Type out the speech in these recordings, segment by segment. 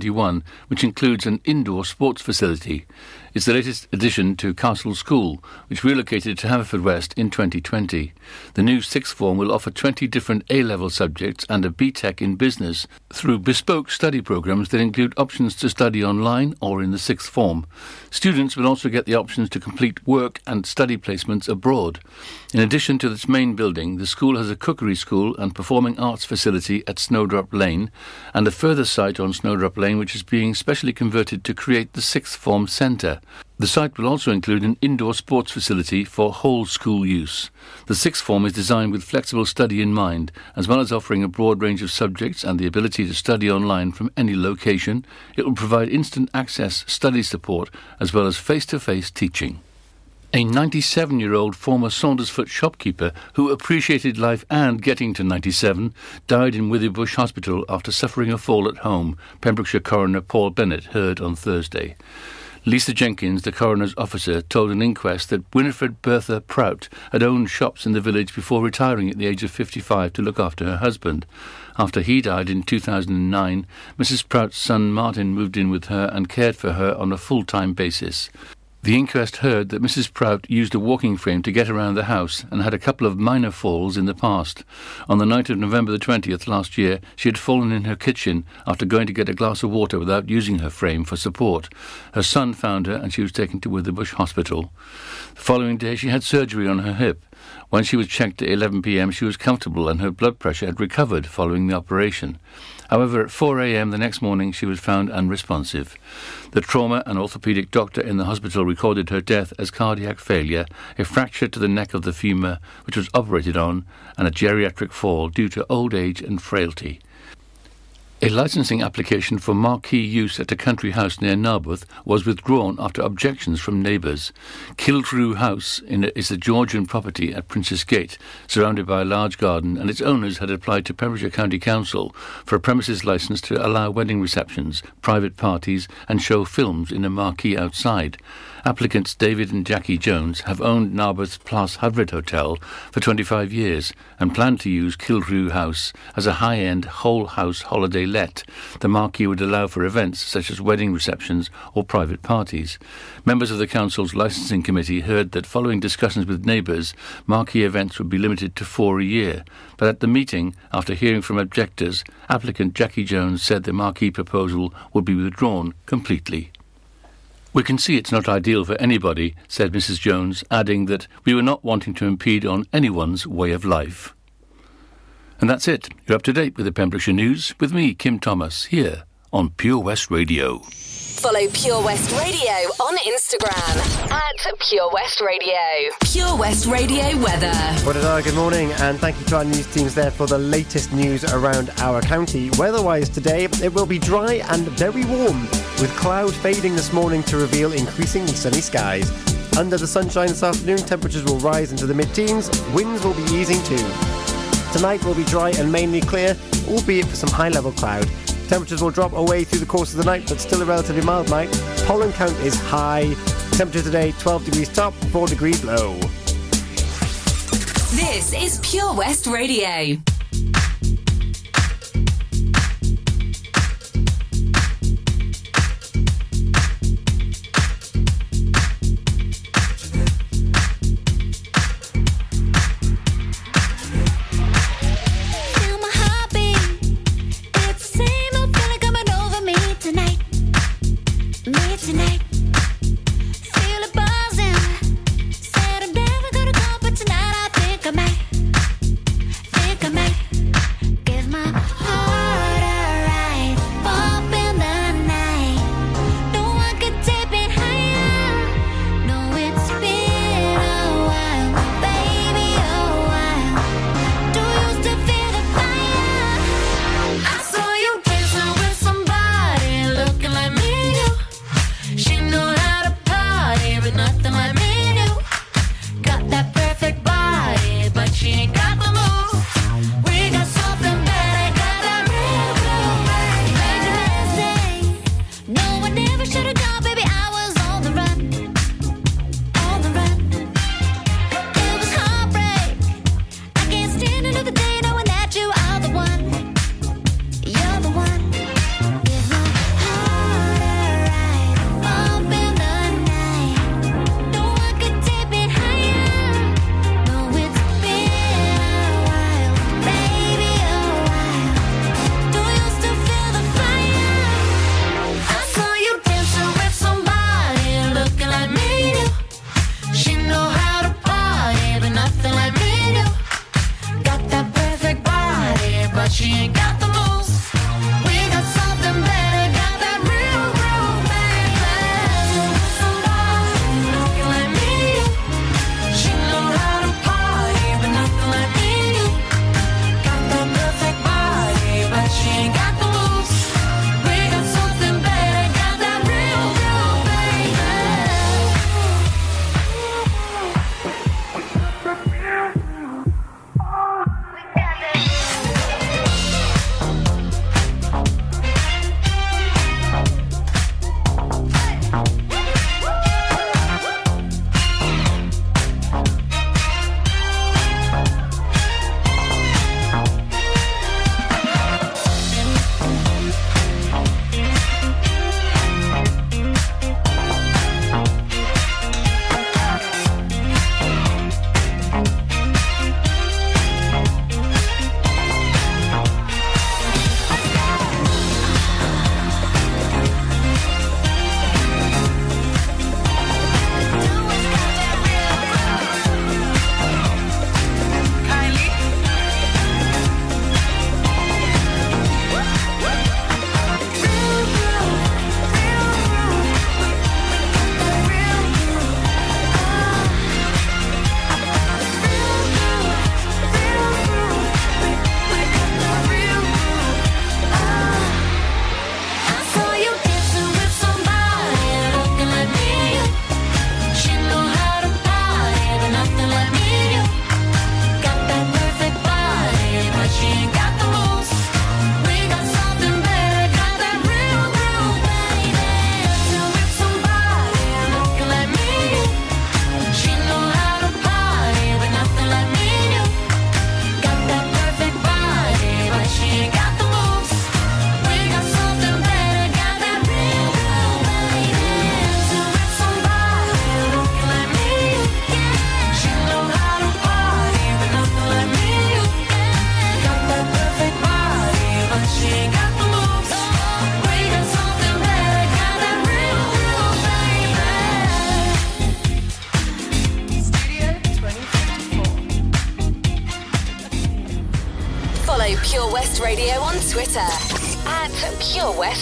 2021, which includes an indoor sports facility. It's the latest addition to Castle School, which relocated to Haverfordwest in 2020. The new sixth form will offer 20 different A level subjects and a BTEC in business through bespoke study programs that include options to study online or in the sixth form. Students will also get the options to complete work and study placements abroad. In addition to its main building, the school has a cookery school and performing arts facility at Snowdrop Lane, and a further site on Snowdrop Lane which is being specially converted to create the sixth form centre. The site will also include an indoor sports facility for whole school use. The sixth form is designed with flexible study in mind, as well as offering a broad range of subjects and the ability to study online from any location. It will provide instant access study support as well as face to face teaching. A 97 year old former Saundersfoot shopkeeper who appreciated life and getting to 97 died in Withybush Hospital after suffering a fall at home, Pembrokeshire coroner Paul Bennett heard on Thursday. Lisa Jenkins, the coroner's officer, told an inquest that Winifred Bertha Prout had owned shops in the village before retiring at the age of 55 to look after her husband. After he died in 2009, Mrs. Prout's son Martin moved in with her and cared for her on a full time basis. The inquest heard that Mrs. Prout used a walking frame to get around the house and had a couple of minor falls in the past. On the night of November the 20th last year, she had fallen in her kitchen after going to get a glass of water without using her frame for support. Her son found her and she was taken to Withybush Hospital. The following day, she had surgery on her hip. When she was checked at 11 pm, she was comfortable and her blood pressure had recovered following the operation. However, at 4 a.m. the next morning, she was found unresponsive. The trauma and orthopaedic doctor in the hospital recorded her death as cardiac failure, a fracture to the neck of the femur, which was operated on, and a geriatric fall due to old age and frailty. A licensing application for marquee use at a country house near Narberth was withdrawn after objections from neighbours. Kiltrew House is a Georgian property at Princes Gate, surrounded by a large garden, and its owners had applied to Pembrokeshire County Council for a premises licence to allow wedding receptions, private parties, and show films in a marquee outside. Applicants David and Jackie Jones have owned Narberth Plas Hyfryd Hotel for 25 years and plan to use Kiltrew House as a high-end whole house holiday let. The marquee would allow for events such as wedding receptions or private parties. Members of the council's licensing committee heard that following discussions with neighbours, marquee events would be limited to four a year. But at the meeting, after hearing from objectors, applicant Jackie Jones said the marquee proposal would be withdrawn completely. We can see it's not ideal for anybody, said Mrs. Jones, adding that we were not wanting to impede on anyone's way of life. And that's it. You're up to date with the Pembrokeshire News with me, Kim Thomas, here on Pure West Radio. Follow Pure West Radio on Instagram at Pure West Radio. Pure West Radio weather. What good morning, and thank you to our news teams there for the latest news around our county. Weather-wise today, it will be dry and very warm, with cloud fading this morning to reveal increasingly sunny skies. Under the sunshine this afternoon, temperatures will rise into the mid-teens. Winds will be easing too. Tonight will be dry and mainly clear, albeit for some high-level cloud. Temperatures will drop away through the course of the night, but still a relatively mild night. Pollen count is high. Temperature today 12 degrees top, 4 degrees low. This is Pure West Radio.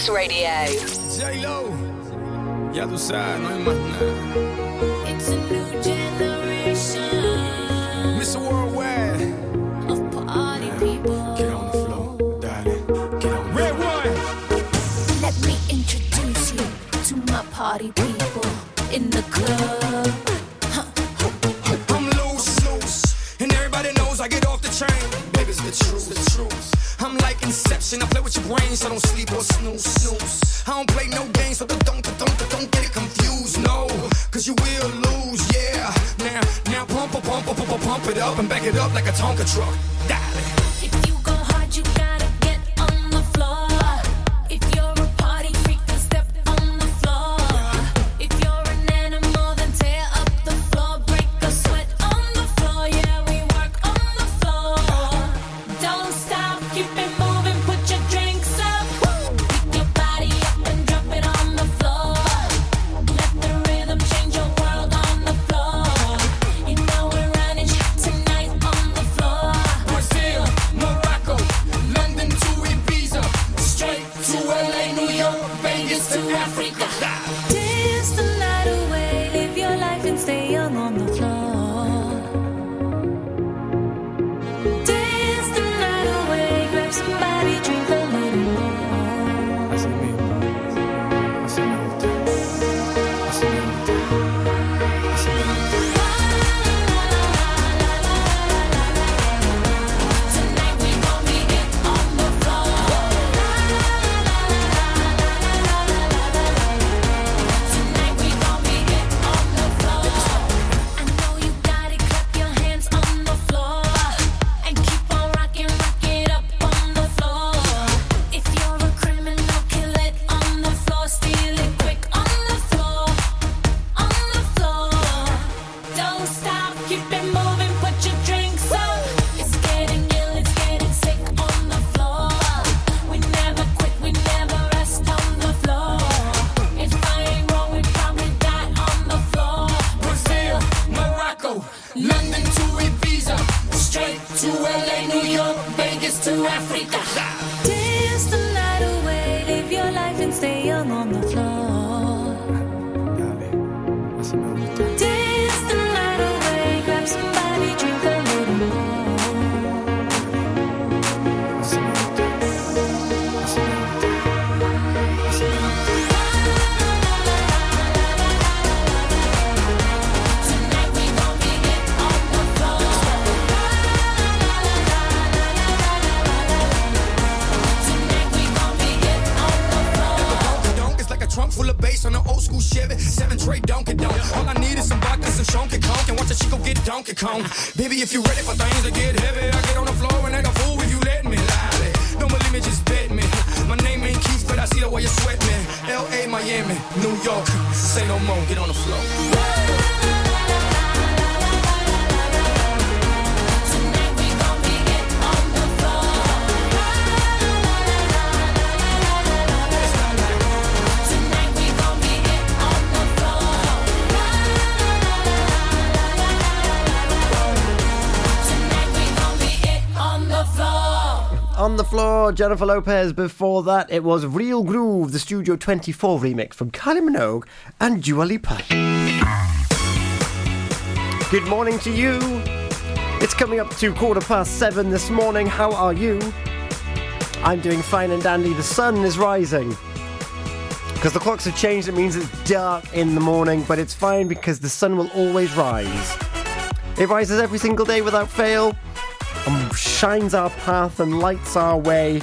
Radio. J-Lo, ya tú sabes, no hay más nada. Truck, darling. L.A., Miami, New York. Say no more, get on the floor. On the floor, Jennifer Lopez. Before that, it was Real Groove, the Studio 24 remix from Kylie Minogue and Dua Lipa. Good morning to you. It's coming up to quarter past seven this morning. How are you? I'm doing fine and dandy. The sun is rising. Because the clocks have changed, it means it's dark in the morning, but it's fine because the sun will always rise. It rises every single day without fail and shines our path and lights our way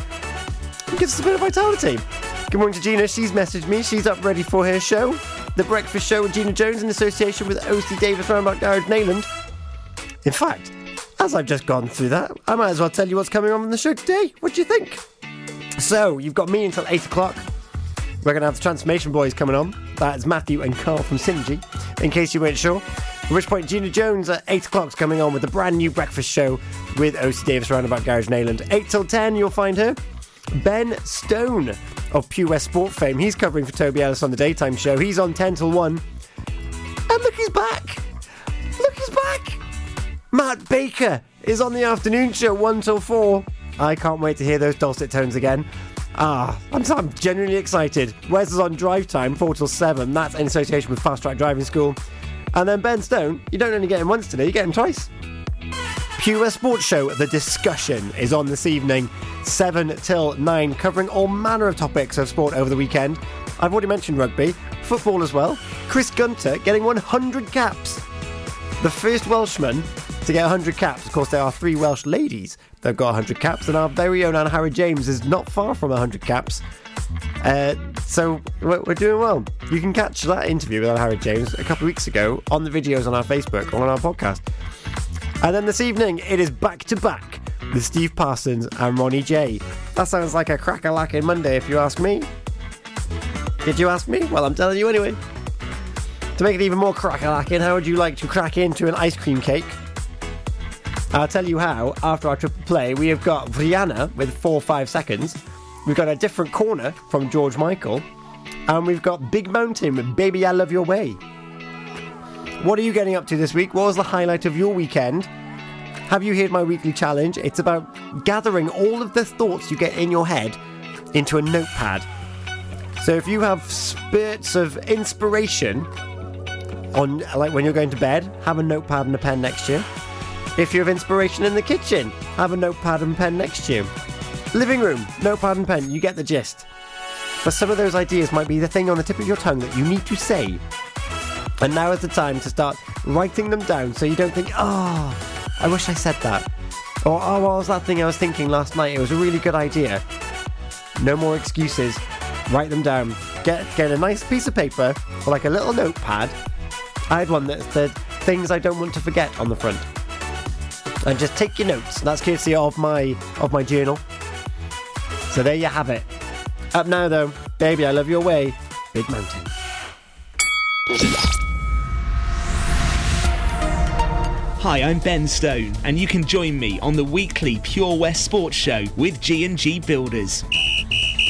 and gives us a bit of vitality. Good morning to Gina. She's messaged me. She's up ready for her show. The Breakfast Show with Gina Jones in association with OC Davis Roundabout Garage Neyland. In fact, as I've just gone through that, I might as well tell you what's coming on in the show today. What do you think? So, you've got me until 8 o'clock. We're going to have the Transformation Boys coming on. That's Matthew and Carl from Synergy, in case you weren't sure. At which point, Gina Jones at 8 o'clock's coming on with the brand new breakfast show with OC Davis Roundabout Garage Neyland. 8 till 10, you'll find her. Ben Stone of Pure West Sport fame. He's covering for Toby Ellis on the daytime show. He's on 10 till 1. And look, he's back. Look, he's back. Matt Baker is on the afternoon show 1 till 4. I can't wait to hear those dulcet tones again. Ah, I'm, I'm genuinely excited. Wes is on drive time, 4 till 7. That's in association with Fast Track Driving School. And then Ben Stone, you don't only get him once today, you get him twice. Pure Sports Show, The Discussion, is on this evening, 7 till 9, covering all manner of topics of sport over the weekend. I've already mentioned rugby, football as well. Chris Gunter getting 100 caps. The first Welshman to get 100 caps. Of course, there are three Welsh ladies that have got 100 caps, and our very own Angharad James is not far from 100 caps. Uh, so we're, we're doing well. You can catch that interview with Angharad James a couple of weeks ago on the videos on our Facebook or on our podcast. And then this evening, it is back to back with Steve Parsons and Ronnie J. That sounds like a cracker lacking Monday, if you ask me. Did you ask me? Well, I'm telling you anyway. To make it even more cracker lacking, how would you like to crack into an ice cream cake? I'll tell you how. After our triple play, we have got Rihanna with four five seconds. We've got a different corner from George Michael, and we've got Big Mountain with "Baby I Love Your Way." What are you getting up to this week? What was the highlight of your weekend? Have you heard my weekly challenge? It's about gathering all of the thoughts you get in your head into a notepad. So if you have spurts of inspiration on like when you're going to bed, have a notepad and a pen next to you. If you have inspiration in the kitchen, have a notepad and pen next to you. Living room, notepad and pen, you get the gist. But some of those ideas might be the thing on the tip of your tongue that you need to say. And now is the time to start writing them down so you don't think, oh, I wish I said that. Or, ah, oh, what was that thing I was thinking last night? It was a really good idea. No more excuses. Write them down. Get get a nice piece of paper or like a little notepad. I had one that said things I don't want to forget on the front. And just take your notes. That's courtesy of my of my journal. So there you have it. Up now though, baby, I love your way. Big mountain. Hi, I'm Ben Stone, and you can join me on the weekly Pure West Sports Show with G&G Builders.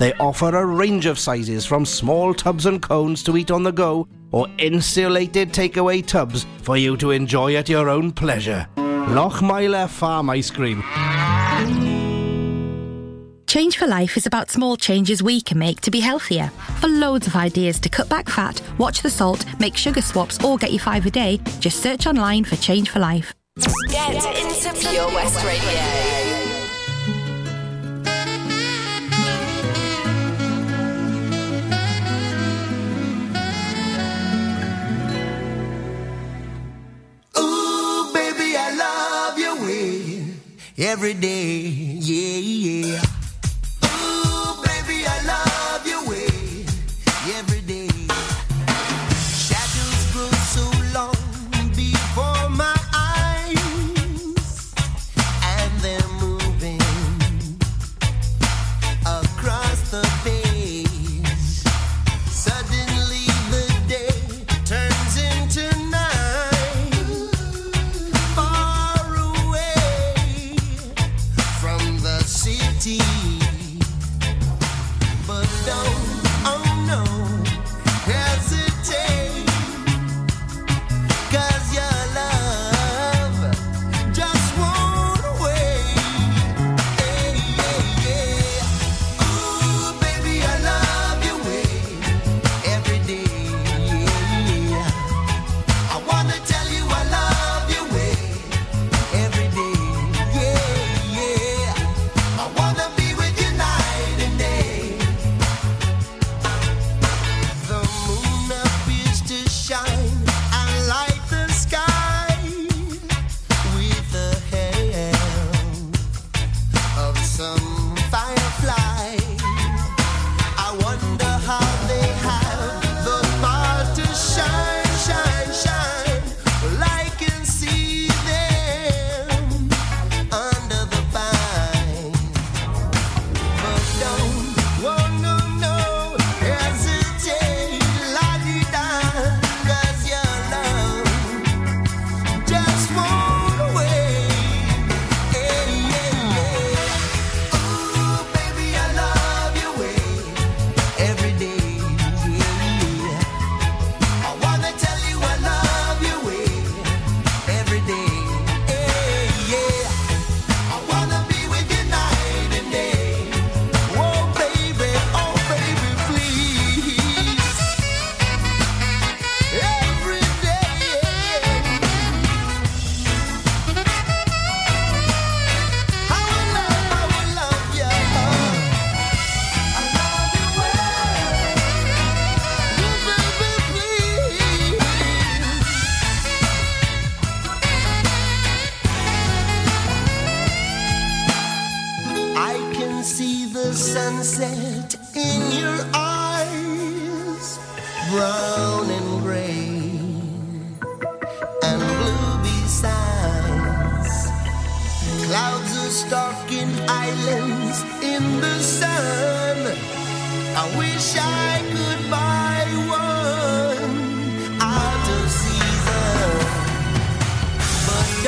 They offer a range of sizes from small tubs and cones to eat on the go or insulated takeaway tubs for you to enjoy at your own pleasure. Lochmeyler Farm Ice Cream. Change for Life is about small changes we can make to be healthier. For loads of ideas to cut back fat, watch the salt, make sugar swaps, or get you five a day, just search online for Change for Life. Get into Pure West Radio. Every day. Yeah, yeah.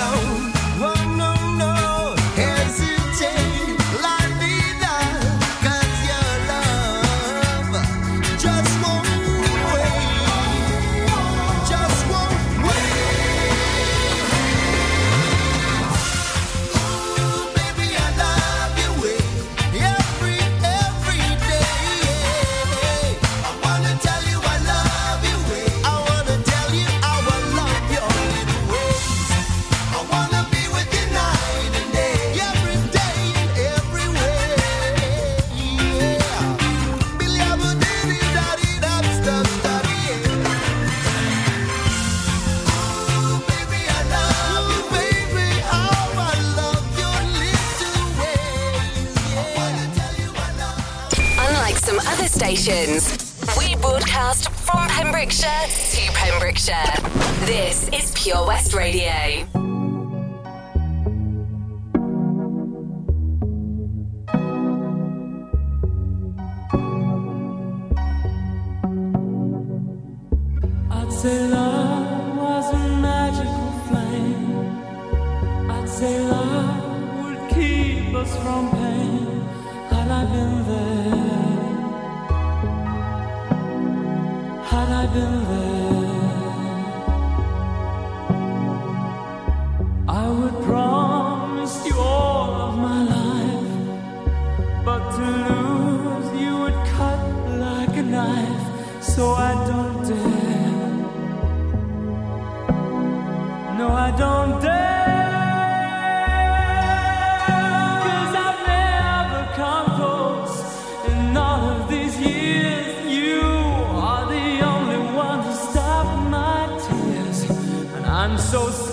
But so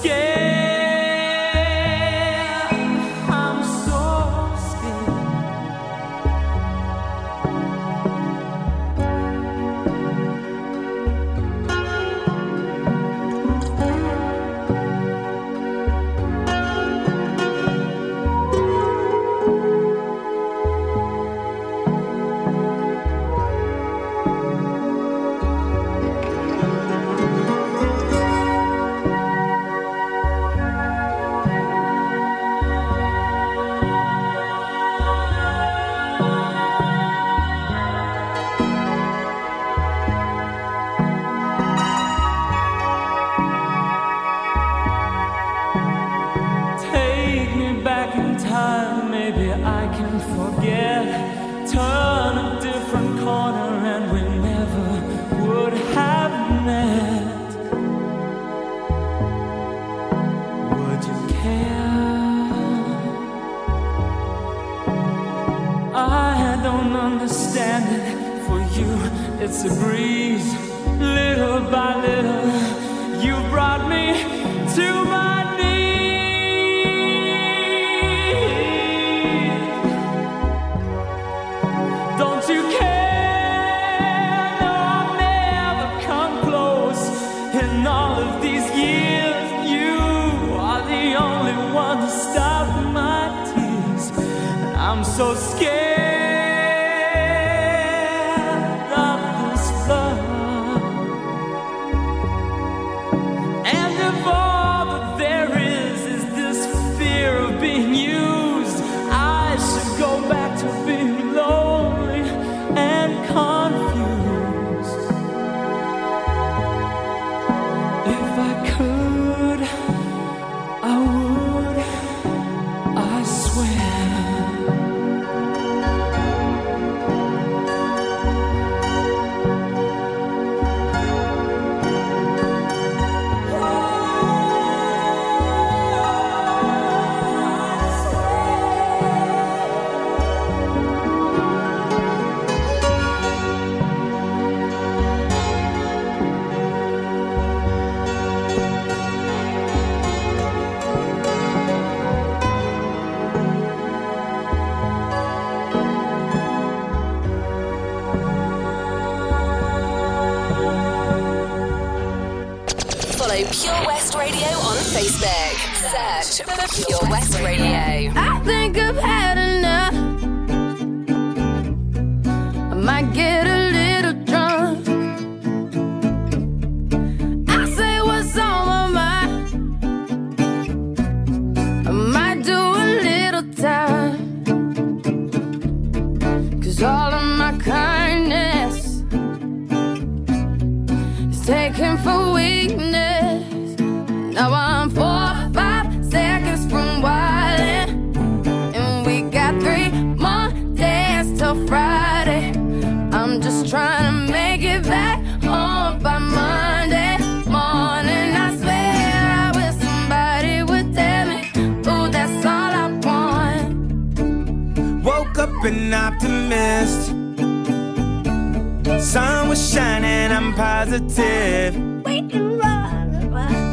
Sun was shining, I'm positive.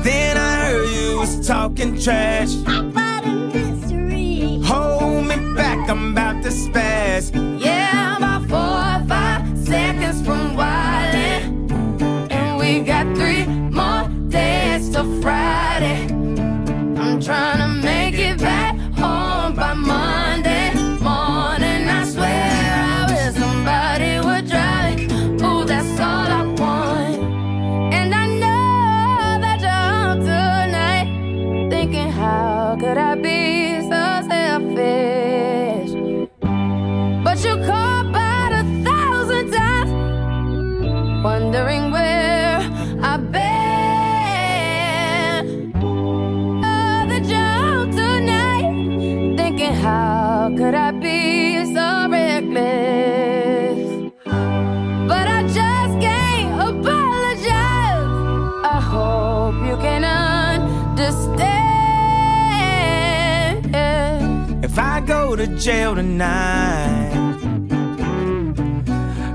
Then I heard you was talking trash. Hold me back, I'm about to spaz. Yeah, I'm about four or five seconds from wildin'. And we got three more days till Friday. I'm trying to make it back home by Monday jail tonight,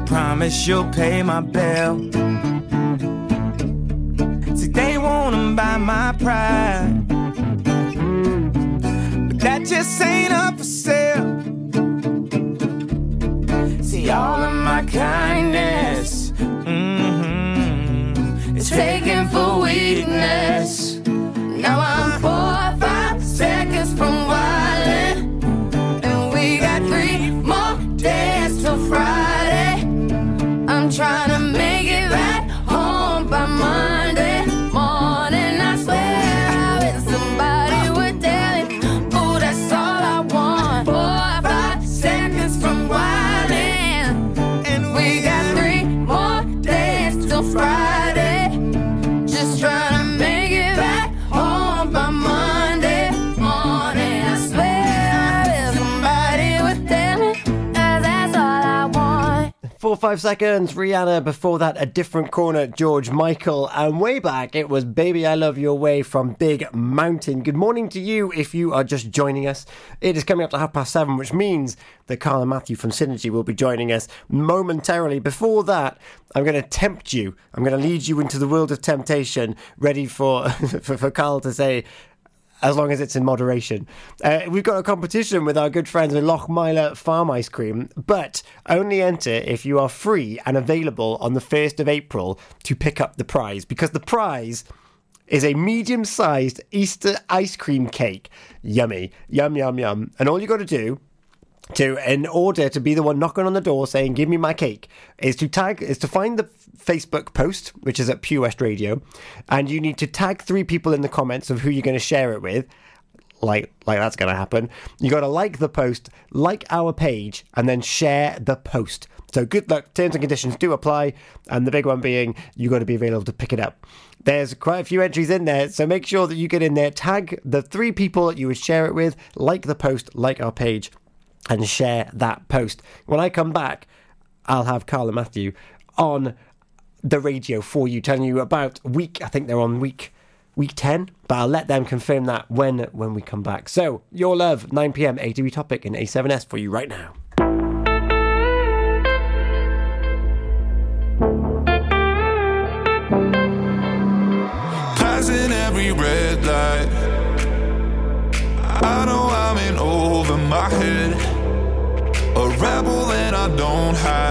promise you'll pay my bill. See, they wanna buy my pride, but that just ain't up for sale. See, all of my kindness mhm, is taken for weakness. Now I'm trying five seconds, Rihanna. Before that, a different corner, George Michael. And way back, it was Baby I Love Your Way from Big Mountain. Good morning to you if you are just joining us. It is coming up to half past seven, which means that Carl and Matthew from Synergy will be joining us momentarily. Before that, I'm going to tempt you. I'm going to lead you into the world of temptation, ready for, for, for Carl to say, as long as it's in moderation. Uh, we've got a competition with our good friends at Lochmeyler Farm Ice Cream, but only enter if you are free and available on the 1st of April to pick up the prize, because the prize is a medium sized Easter ice cream cake. Yummy. Yum, yum, yum. And all you got to do to in order to be the one knocking on the door saying give me my cake is to tag is to find the facebook post which is at pure west radio and you need to tag three people in the comments of who you're going to share it with. Like like that's going to happen. You got to like the post like our page and then share the post. So good luck. Terms and conditions do apply and the big one being you got to be available to pick it up. There's quite a few entries in there so make sure that you get in there tag the three people that you would share it with like the post like our page and share that post. When I come back, I'll have Carla Matthew on the radio for you, telling you about week. I think they're on week week ten, but I'll let them confirm that when when we come back. So your love, nine pm, ATV topic in A7S for you right now. Passing every red light. I know I'm in over my head. A rebel and I don't hide.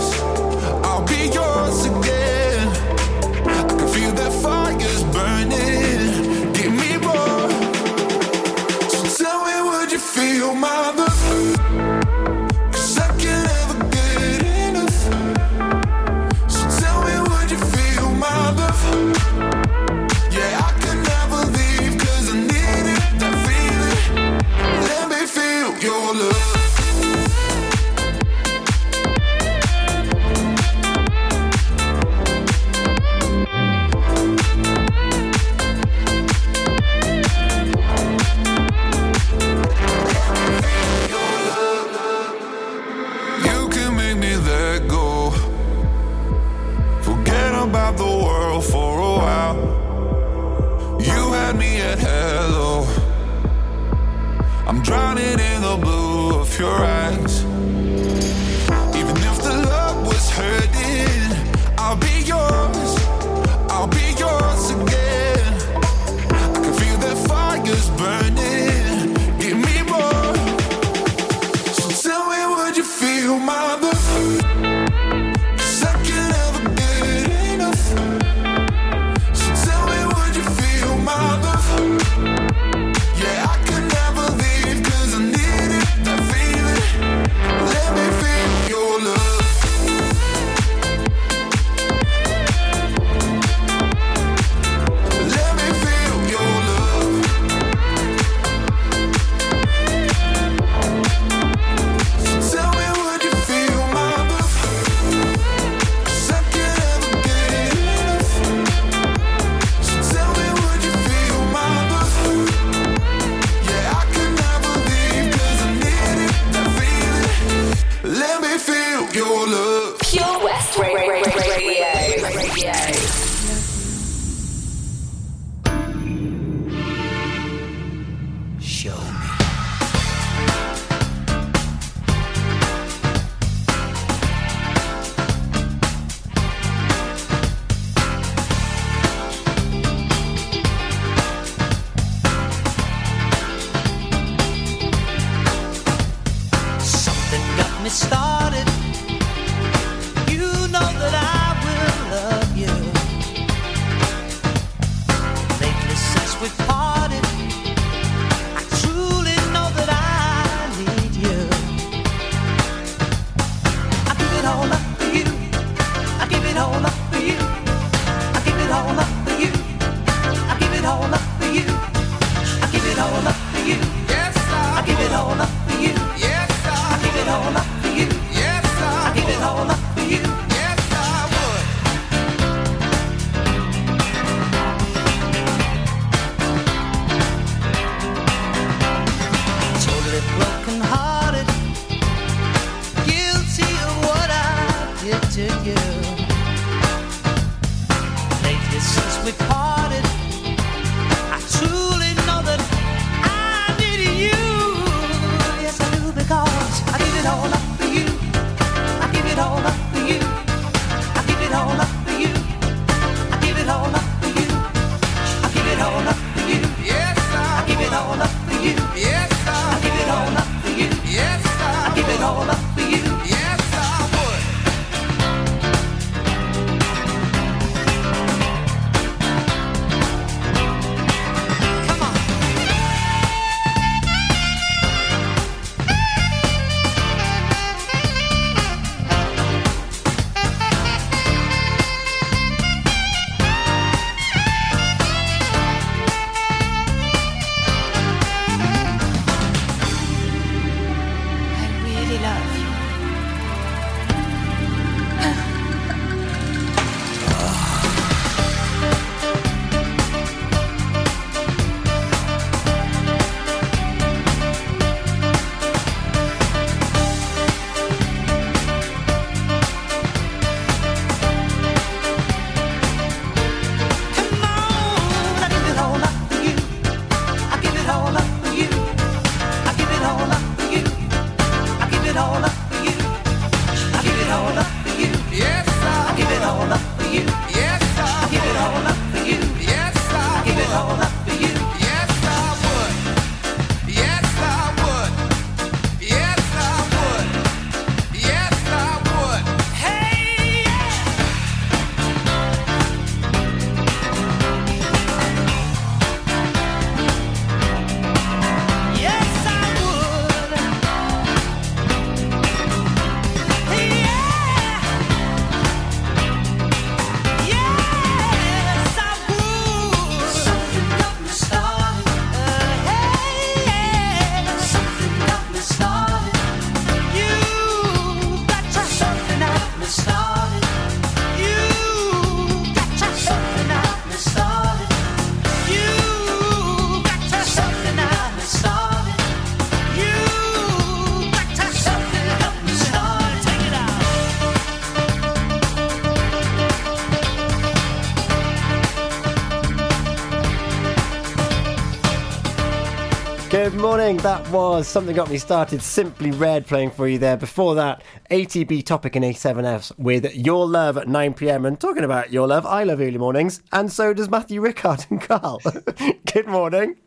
That was Something Got Me Started, Simply Red playing for you there. Before that, ATB Topic in A7S with Your Love at 9pm. And talking about Your Love, I love early mornings, and so does Matthew Rickard and Carl. Good morning.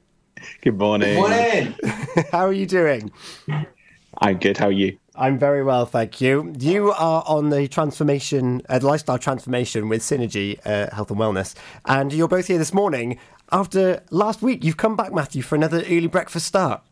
Good morning. morning. How are you doing? I'm good. How are you? I'm very well, thank you. You are on the transformation, uh, lifestyle transformation with Synergy uh, Health and Wellness, and you're both here this morning. After last week, you've come back, Matthew, for another early breakfast start.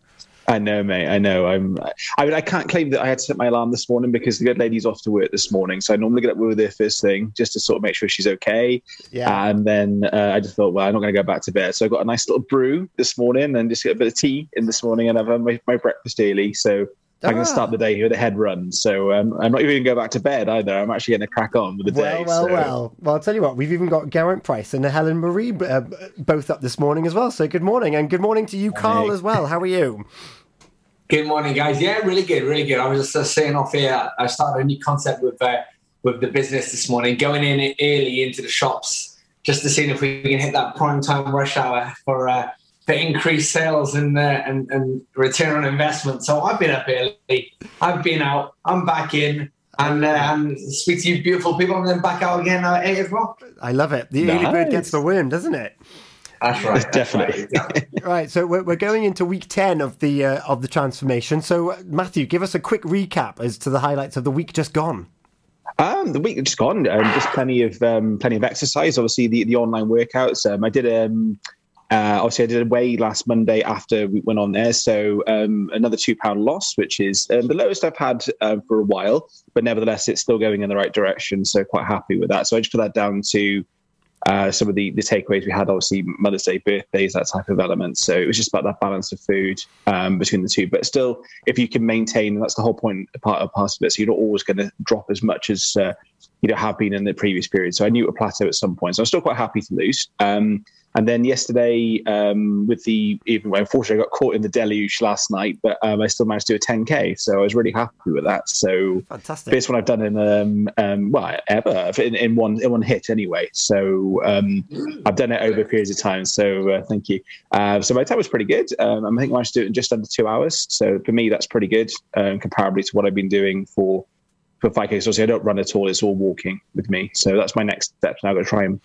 I know, mate. I know. I'm. I mean, I can't claim that I had to set my alarm this morning because the good lady's off to work this morning. So I normally get up with her first thing just to sort of make sure she's okay. Yeah. And then uh, I just thought, well, I'm not going to go back to bed. So I got a nice little brew this morning and just get a bit of tea in this morning and I've had my, my breakfast early. So I can Ah. Going to start the day with a head run. So um, I'm not even going to go back to bed either. I'm actually going to crack on with the Well, day. well, so. well. Well, I'll tell you what, we've even got Geraint Price and Helen Marie uh, both up this morning as well. So good morning. And good morning to you, Carl, Morning. as well. How are you? Good morning, guys. Yeah, really good, really good. I was just uh, saying off here, I started a new concept with uh, with the business this morning, going in early into the shops just to see if we can hit that prime time rush hour for uh, for increased sales and, uh, and and return on investment. So I've been up early, I've been out, I'm back in, and uh, and speak to you beautiful people, and then back out again at eight o'clock. I love it. The early bird gets the worm, doesn't it? That's right. Definitely. Right, so we're, we're going into week ten of the uh, of the transformation. So uh, Matthew, give us a quick recap as to the highlights of the week just gone. Um, the week just gone, um, just plenty of um, plenty of exercise. Obviously, the, the online workouts. Um, I did um, uh, obviously I did a weigh last Monday after we went on there, so um, another two pound loss, which is um, the lowest I've had um, for a while. But nevertheless, it's still going in the right direction. So quite happy with that. So I just put that down to uh, some of the, the takeaways we had, obviously Mother's Day, birthdays, that type of element. So it was just about that balance of food um, between the two. But still, if you can maintain, that's the whole point, part of part of it. So you're not always going to drop as much as uh, you know have been in the previous period. So I knew it would plateau at some point. So I'm still quite happy to lose. Um, and then yesterday, um, with the even well, unfortunately, I got caught in the deluge last night, but um, I still managed to do a 10k. So I was really happy with that. So fantastic. First one I've done in um, um well ever in, in one in one hit anyway. So um, I've done it over periods of time. So uh, thank you. Uh, so my time was pretty good. Um, I think I managed to do it in just under two hours. So for me, that's pretty good um, comparably to what I've been doing for for 5k. So obviously I don't run at all. It's all walking with me. So that's my next step. Now I've got to try and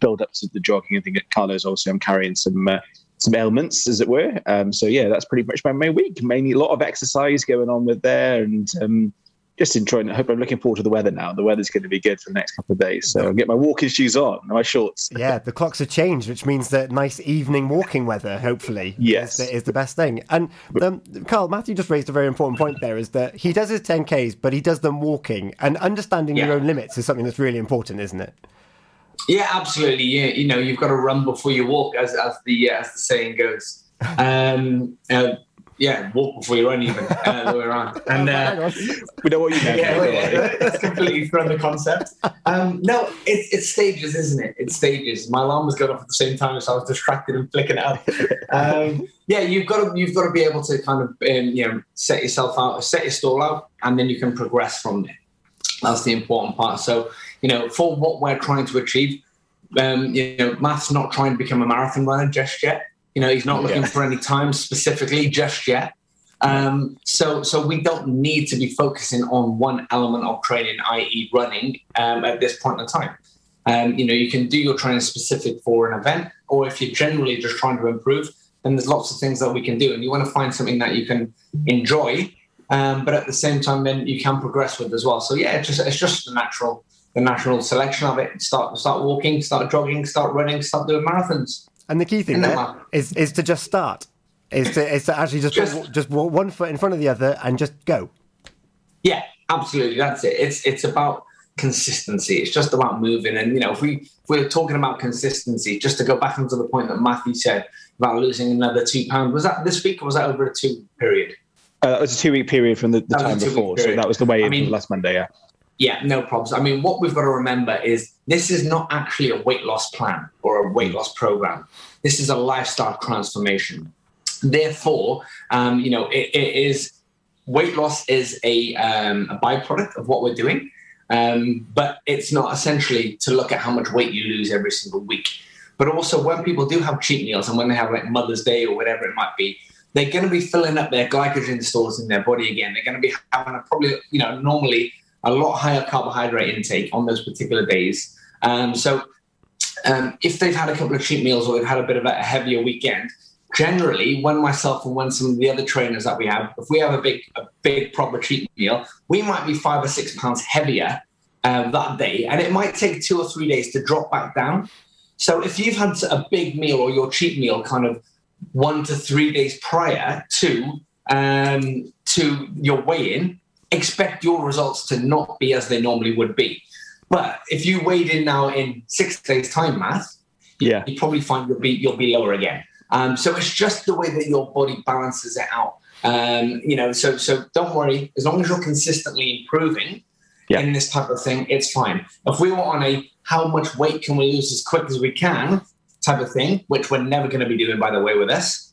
build up to the jogging. I think at Carlos obviously I'm carrying some uh, some ailments as it were. Um, so yeah, that's pretty much my main week. Mainly a lot of exercise going on with there and um, just enjoying it. I hope I'm looking forward to the weather now. The weather's going to be good for the next couple of days. So I'll get my walking shoes on, and my shorts. Yeah, the clocks have changed, which means that nice evening walking weather, hopefully, Yes. is, the, is the best thing. And um, Carl, Matthew just raised a very important point there is that he does his 10Ks, but he does them walking. And understanding your own limits is something that's really important, isn't it? Yeah, absolutely. You, you know, you've got to run before you walk, as as the as the saying goes. Um, uh, yeah, walk before you run, even uh, the way around. And uh, we know what you meant. yeah, yeah, it's completely thrown the concept. Um, no, it's it's stages, isn't it? It's stages. My alarm was going off at the same time, so I was distracted and flicking it up. Um, yeah, you've got to you've got to be able to kind of um, you know set yourself out, set your stall out, and then you can progress from there. That's the important part. So, you know, for what we're trying to achieve, um, you know, Matt's not trying to become a marathon runner just yet. You know, he's not looking Yeah. for any time specifically just yet. Um, so, so we don't need to be focusing on one element of training, i.e., running, um, at this point in time. Um, you know, you can do your training specific for an event, or if you're generally just trying to improve, then there's lots of things that we can do, and you want to find something that you can enjoy, um, but at the same time, then you can progress with as well. So yeah, it's just it's just the natural the natural selection of it. Start start walking, start jogging, start running, start doing marathons. And the key thing And then there what? is, is to just start, is to, is to actually just, just, just walk one foot in front of the other and just go. Yeah, absolutely. That's it. It's it's about consistency. It's just about moving. And you know, if we if we're talking about consistency, just to go back onto the point that Matthew said about losing another two pounds, was that this week or was that over a two period? Uh, that was a two week period from the, the That was a time before. So that was the way I in mean- last Monday. Yeah. Yeah, no problems. I mean, what we've got to remember is this is not actually a weight loss plan or a weight loss program. This is a lifestyle transformation. Therefore, um, you know, it, it is weight loss is a, um, a byproduct of what we're doing, um, but it's not essentially to look at how much weight you lose every single week. But also, when people do have cheat meals and when they have like Mother's Day or whatever it might be, they're going to be filling up their glycogen stores in their body again. They're going to be having a probably, you know, normally a lot higher carbohydrate intake on those particular days. Um, so um, if they've had a couple of cheat meals or they've had a bit of a heavier weekend, generally when myself and when some of the other trainers that we have, if we have a big, a big proper cheat meal, we might be five or six pounds heavier uh, that day, and it might take two or three days to drop back down. So if you've had a big meal or your cheat meal kind of one to three days prior to um, to your weigh-in, expect your results to not be as they normally would be. But if you weighed in now in six days' time, math, yeah, you probably find you'll be you'll be lower again. Um, so it's just the way that your body balances it out. Um, you know, so so don't worry. As long as you're consistently improving in this type of thing, it's fine. If we were on a how much weight can we lose as quick as we can type of thing, which we're never going to be doing, by the way, with us,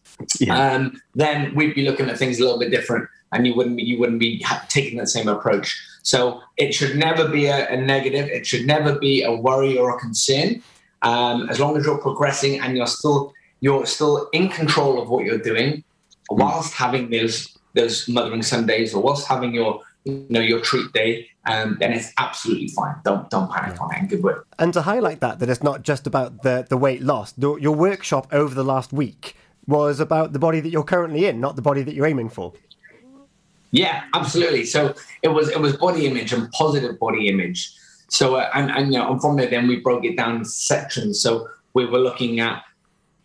um, then we'd be looking at things a little bit different, and you wouldn't be, you wouldn't be taking that same approach. So it should never be a, a negative. It should never be a worry or a concern. Um, as long as you're progressing and you're still you're still in control of what you're doing, whilst having those those mothering Sundays or whilst having your you know your treat day, um, then it's absolutely fine. Don't don't panic on it. And good work. And to highlight that, that it's not just about the, the weight loss. Your workshop over the last week was about the body that you're currently in, not the body that you're aiming for. Yeah, absolutely. So it was it was body image and positive body image. So uh, and and you know and from there then we broke it down into sections. So we were looking at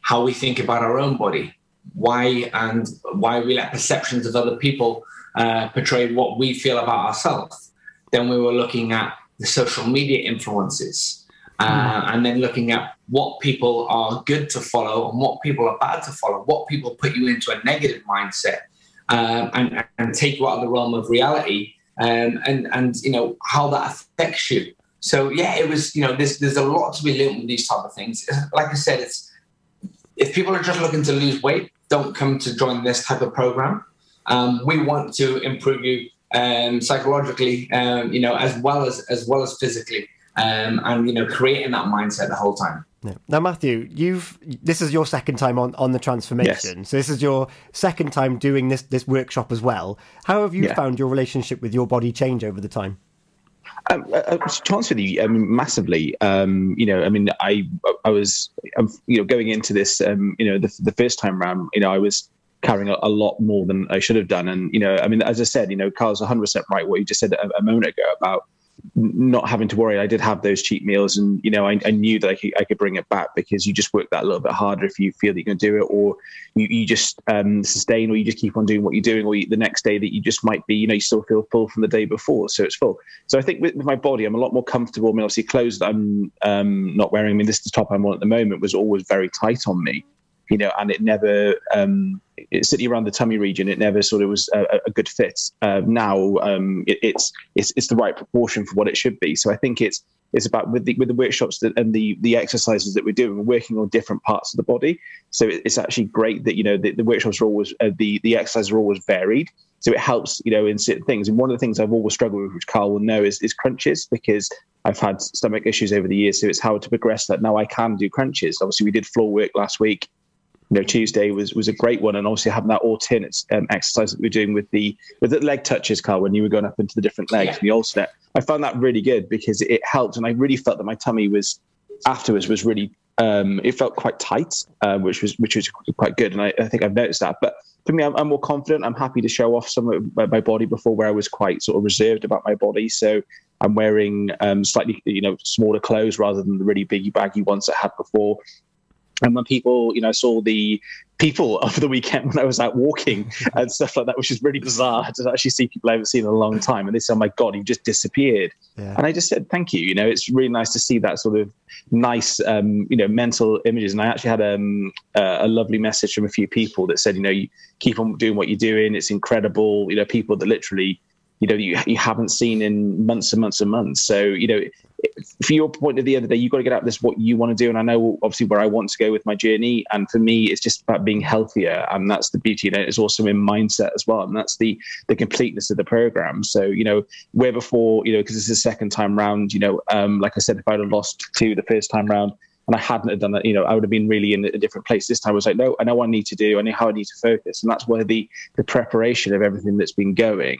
how we think about our own body, why and why we let perceptions of other people uh, portray what we feel about ourselves. Then we were looking at the social media influences, uh, and then looking at what people are good to follow and what people are bad to follow, what people put you into a negative mindset um, and, and take you out of the realm of reality, um, and and you know how that affects you. So yeah, it was you know there's there's a lot to be learned with these type of things. Like I said, it's if people are just looking to lose weight, don't come to join this type of program. Um, we want to improve you um, psychologically, um, you know, as well as as well as physically, um, and you know, creating that mindset the whole time. Now, Matthew, you've this is your second time on, on the transformation. So this is your second time doing this this workshop as well. How have you Yeah. found your relationship with your body change over the time? Um, uh, uh, to with you, I mean, massively. Um, you know, I mean, I I was, um, you know, going into this, um, you know, the, the first time round, you know, I was carrying a, a lot more than I should have done, and you know, I mean, as I said, you know, Carl's 100 percent right. What you just said a, a moment ago about not having to worry. I did have those cheat meals, and you know, I, I knew that I could, I could bring it back because you just work that a little bit harder if you feel that you're going to do it, or you, you just um, sustain, or you just keep on doing what you're doing, or you, the next day that you just might be, you know, you still feel full from the day before, so it's full. So I think with, with my body, I'm a lot more comfortable. I mean, obviously, clothes that I'm um, not wearing. I mean, this the top I'm on at the moment was always very tight on me you know, and it never, um, sitting around the tummy region, it never sort of was a, a good fit. Uh, now um, it, it's, it's it's the right proportion for what it should be. So I think it's it's about with the with the workshops that, and the the exercises that we're doing, we're working on different parts of the body. So it, it's actually great that you know the, the workshops are always uh, the the exercises are always varied. So it helps, you know, in certain things. And one of the things I've always struggled with, which Carl will know, is, is crunches because I've had stomach issues over the years. So it's how to progress that. Now I can do crunches. Obviously, we did floor work last week you know Tuesday was was a great one, and obviously having that alternate um, exercise that we are doing with the with the leg touches, Carl, when you were going up into the different legs and the alternate, I found that really good because it helped, and I really felt that my tummy was afterwards was really um, it felt quite tight, uh, which was which was quite good, and I, I think I've noticed that. But for me, I'm, I'm more confident. I'm happy to show off some of my, my body before, where I was quite sort of reserved about my body. So I'm wearing um, slightly you know smaller clothes rather than the really biggy baggy ones I had before. And when people, you know, saw the people over the weekend when I was out walking and stuff like that, which is really bizarre to actually see people I haven't seen in a long time. And they said, oh my God, you just disappeared. And I just said, thank you. You know, it's really nice to see that sort of nice, um, you know, mental images. And I actually had um, uh, a lovely message from a few people that said, you know, you keep on doing what you're doing. It's incredible. You know, people that literally, you know, you, you haven't seen in months and months and months. So, you know, for your point of the other day, you've got to get out this what you want to do. And I know obviously where I want to go with my journey. And for me, it's just about being healthier. And that's the beauty. And it's also in mindset as well. And that's the the completeness of the program. So, you know, where before, you know, because this is the second time round, you know, um, like I said, if I'd have lost two the first time round, and I hadn't done that, you know, I would have been really in a different place. This time I was like, no, I know what I need to do. I know how I need to focus. And that's where the, the preparation of everything that's been going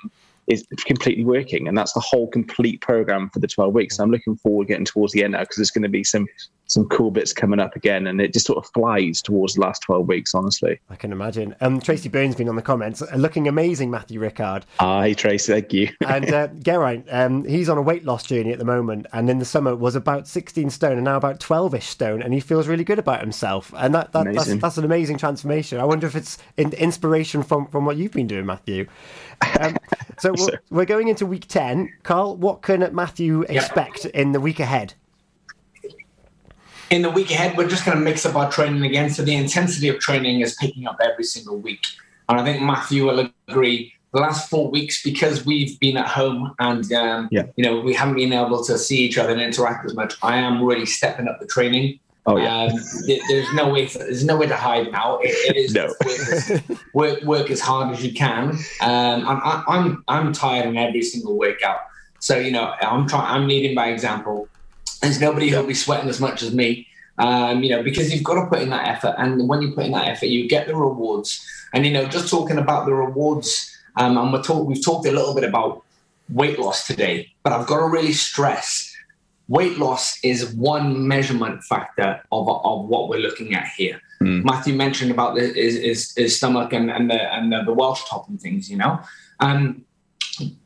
is completely working. And that's the whole complete program for the 12 weeks. I'm looking forward getting towards the end now because there's going to be some, some cool bits coming up again. And it just sort of flies towards the last 12 weeks, honestly. I can imagine. Um, Tracy Burns been on the comments, uh, looking amazing, Matthew Rickard. Hi, Tracy. Thank you. and uh, Geraint, um, he's on a weight loss journey at the moment, and in the summer was about 16 stone and now about 12ish stone, and he feels really good about himself. And that, that that's, that's an amazing transformation. I wonder if it's in, inspiration from, from what you've been doing, Matthew. Um, so we're, we're going into week 10. Carl, what can Matthew expect in the week ahead? in the week ahead, we're just going to mix up our training again. So the intensity of training is picking up every single week. And I think Matthew will agree. The last four weeks, because we've been at home and um, Yeah. you know we haven't been able to see each other and interact as much, I am really stepping up the training. Oh, yeah. Um, there- there's no way. there's no way to hide now. It, it is No. work, as, work work as hard as you can. Um, and I, I'm I'm tired in every single workout. So you know I'm trying. I'm leading by example. There's nobody who'll be sweating as much as me. Um, you know, because you've got to put in that effort, and when you put in that effort, you get the rewards. And you know, just talking about the rewards, um, and we're talk, we've talked a little bit about weight loss today, but I've got to really stress weight loss is one measurement factor of, of what we're looking at here. Matthew mentioned about the, his, his, his stomach and, and, the, and the, the Welsh top and things, you know. Um,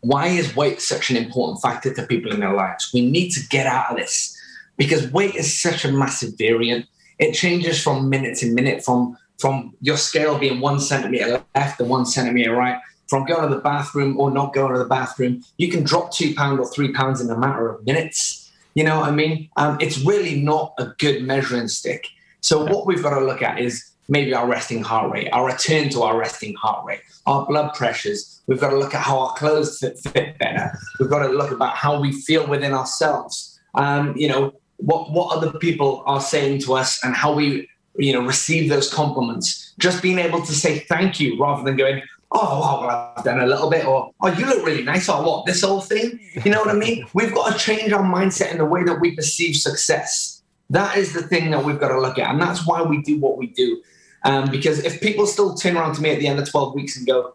why is weight such an important factor to people in their lives? We need to get out of this because weight is such a massive variant. It changes from minute to minute, from from your scale being one centimeter left and one centimeter right, from going to the bathroom or not going to the bathroom. You can drop two pounds or three pounds in a matter of minutes. You know what I mean? Um, it's really not a good measuring stick. So what we've got to look at is maybe our resting heart rate, our return to our resting heart rate, our blood pressures. We've got to look at how our clothes fit, fit better. We've got to look about how we feel within ourselves. Um, you know, what what other people are saying to us and how we, you know, receive those compliments. Just being able to say thank you rather than going, oh, wow, well, I've done a little bit, or oh, you look really nice, or what, this whole thing? You know what I mean? We've got to change our mindset in the way that we perceive success. That is the thing that we've got to look at. And that's why we do what we do. Um, because if people still turn around to me at the end of 12 weeks and go,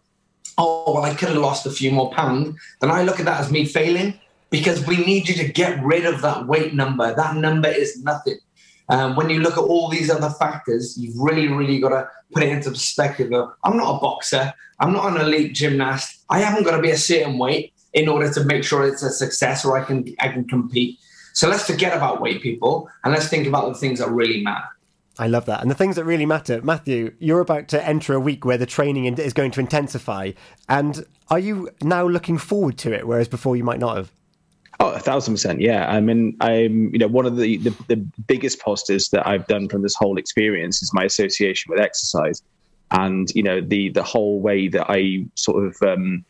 oh, well, I could have lost a few more pounds, then I look at that as me failing because we need you to get rid of that weight number. That number is nothing. Um, when you look at all these other factors, you've really, really got to put it into perspective of I'm not a boxer, I'm not an elite gymnast, I haven't got to be a certain weight in order to make sure it's a success or I can I can compete. So let's forget about weight, people, and let's think about the things that really matter. I love that. And the things that really matter, Matthew, you're about to enter a week where the training is going to intensify. And are you now looking forward to it, whereas before you might not have? Oh, a thousand percent. Yeah. I mean, I'm, you know, one of the, the, the biggest positives that I've done from this whole experience is my association with exercise and, you know, the, the whole way that I sort of, um,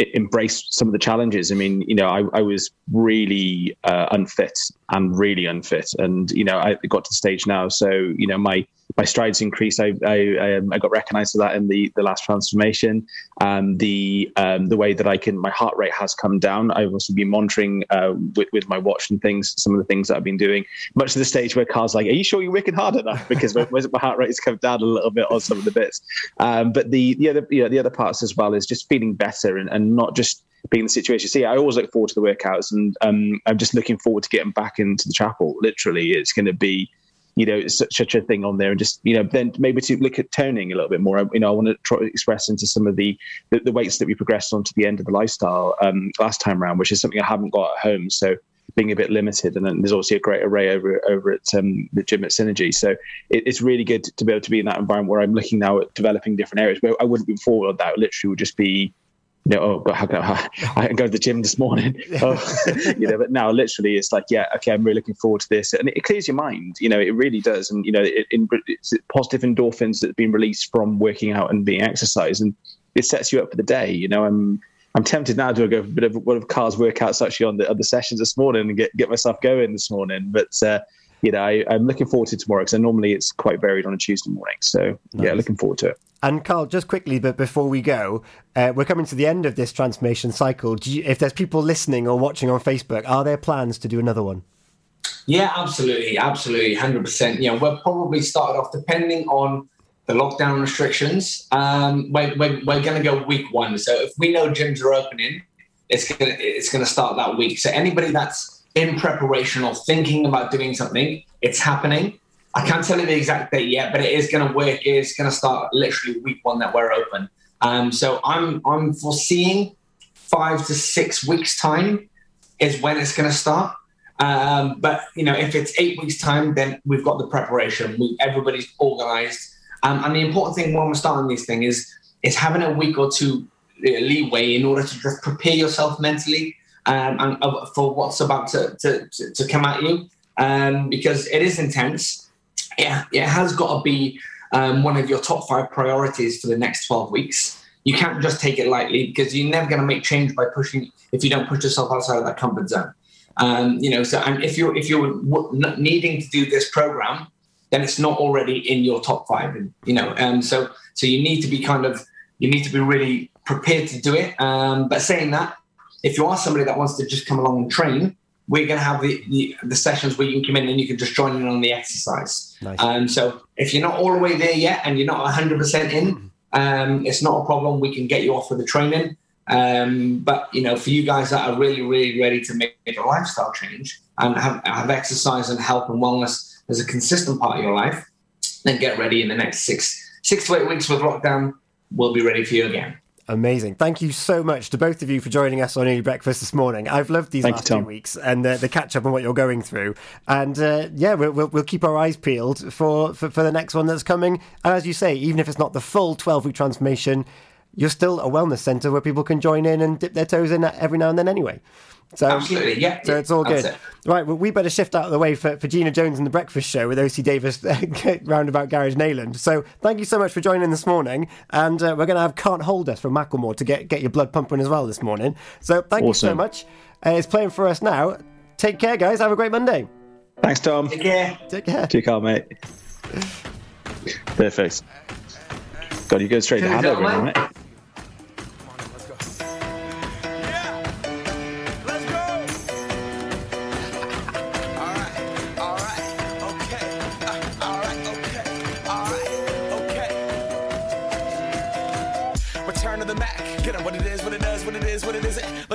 e- embrace some of the challenges. I mean, you know, I, I was really uh, unfit and really unfit, and you know, I got to the stage now. So you know, my my strides increased. I I, um, I got recognised for that in the the last transformation. Um, the um, the way that I can, my heart rate has come down. I've also been monitoring uh, with with my watch and things. Some of the things that I've been doing, much to the stage where Carl's like, "Are you sure you're working hard enough?" Because my, my heart rate has come down a little bit on some of the bits. Um, but the the other you know, the other parts as well is just feeling better and, and not just being in the situation. See, I always look forward to the workouts, and um, I'm just looking forward to getting back into the chapel. Literally, it's going to be, you know, such, such a thing on there, and just you know, then maybe to look at toning a little bit more. I- You know, I want to try express into some of the, the the weights that we progressed on to the end of the lifestyle um, last time around, which is something I haven't got at home. So being a bit limited, and then there's obviously a great array over over at um, the gym at Synergy. So it, it's really good to be able to be in that environment where I'm looking now at developing different areas. Where I wouldn't be forward that literally would just be you know, oh, God, how can I, I can go to the gym this morning. Oh, you know, but now literally it's like, yeah, okay, I'm really looking forward to this. And it, clears your mind, you know, it really does. And, you know, it, in, it's positive endorphins that have been released from working out and being exercise and it sets you up for the day. You know, I'm, I'm tempted now to go for a bit of one of Carl's workouts actually on the other sessions this morning and get, get myself going this morning. But, uh, you know, I, I'm looking forward to tomorrow because normally it's quite varied on a Tuesday morning. So, yeah, looking forward to it. And Carl, just quickly, but before we go, uh, we're coming to the end of this transformation cycle. Do you, if there's people listening or watching on Facebook, are there plans to do another one? Yeah, absolutely, absolutely, hundred percent. You know, we're probably started off depending on the lockdown restrictions. Um, we're we're, we're going to go week one. So if we know gyms are opening, it's gonna it's gonna start that week. So anybody that's in preparation or thinking about doing something, it's happening. I can't tell you the exact date yet, but it is going to work. It's going to start literally week one that we're open. Um, so I'm I'm foreseeing five to six weeks time is when it's going to start. Um, but you know, if it's eight weeks time, then we've got the preparation. We, everybody's organised, um, and the important thing when we're starting these things is is having a week or two uh, leeway in order to just prepare yourself mentally um, and uh, for what's about to to, to, to come at you, um, because it is intense. Yeah, it has got to be um, one of your top five priorities for the next twelve weeks. You can't just take it lightly because you're never going to make change by pushing if you don't push yourself outside of that comfort zone. Um, you know, so and if you're if you're needing to do this program, then it's not already in your top five. And you know, um, so so you need to be kind of you need to be really prepared to do it. Um, but saying that, if you are somebody that wants to just come along and train, we're going to have the, the the sessions where you can come in and you can just join in on the exercise. Nice. Um, so if you're not all the way there yet and you're not 100 percent in, um, it's not a problem. We can get you off with the training. Um, but you know, for you guys that are really, really ready to make a lifestyle change and have, have exercise and health and wellness as a consistent part of your life, then get ready in the next six six to eight weeks with lockdown. We'll be ready for you again. Amazing. Thank you so much to both of you for joining us on Early Breakfast this morning. I've loved these Thank you, last two weeks and the, the catch up on what you're going through. And uh, yeah, we'll, we'll, we'll keep our eyes peeled for, for, for the next one that's coming. And as you say, even if it's not the full 12 week transformation, you're still a wellness centre where people can join in and dip their toes in every now and then anyway. So, Absolutely, yeah, So it's all good. it. Right, well, we better shift out of the way for, for Gina Jones and the Breakfast Show with OC Davis roundabout Garage Neyland. So thank you so much for joining this morning. And uh, we're going to have Can't Hold Us from Macklemore to get, get your blood pumping as well this morning. So thank you so much. Uh, it's playing for us now. Take care, guys. Have a great Monday. Thanks, Tom. Take care. Take care. Take care, mate. Perfect. God, you go straight to Can we Hanover, go, right?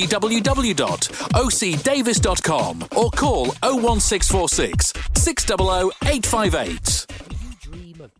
www.ocdavis.com or call 01646 600 858.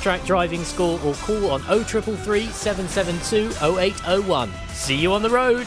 Track Driving School or call on 0333 772 0801. See you on the road.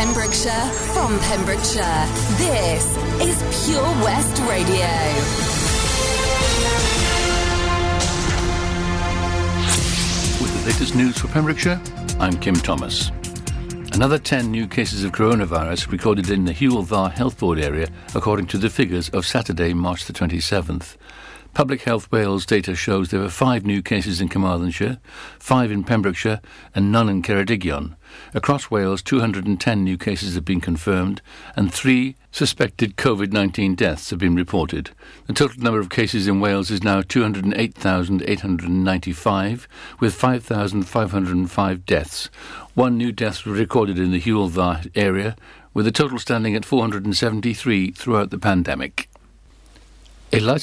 Pembrokeshire, from Pembrokeshire, this is Pure West Radio. With the latest news for Pembrokeshire, I'm Kim Thomas. Another 10 new cases of coronavirus recorded in the Hywel Dda Health Board area, according to the figures of Saturday, March the 27th. Public Health Wales data shows there were five new cases in Carmarthenshire, five in Pembrokeshire, and none in Ceredigion. Across Wales, 210 new cases have been confirmed, and three suspected COVID 19 deaths have been reported. The total number of cases in Wales is now 208,895, with 5,505 deaths. One new death was recorded in the Hywel Dda area, with the total standing at 473 throughout the pandemic. A licensed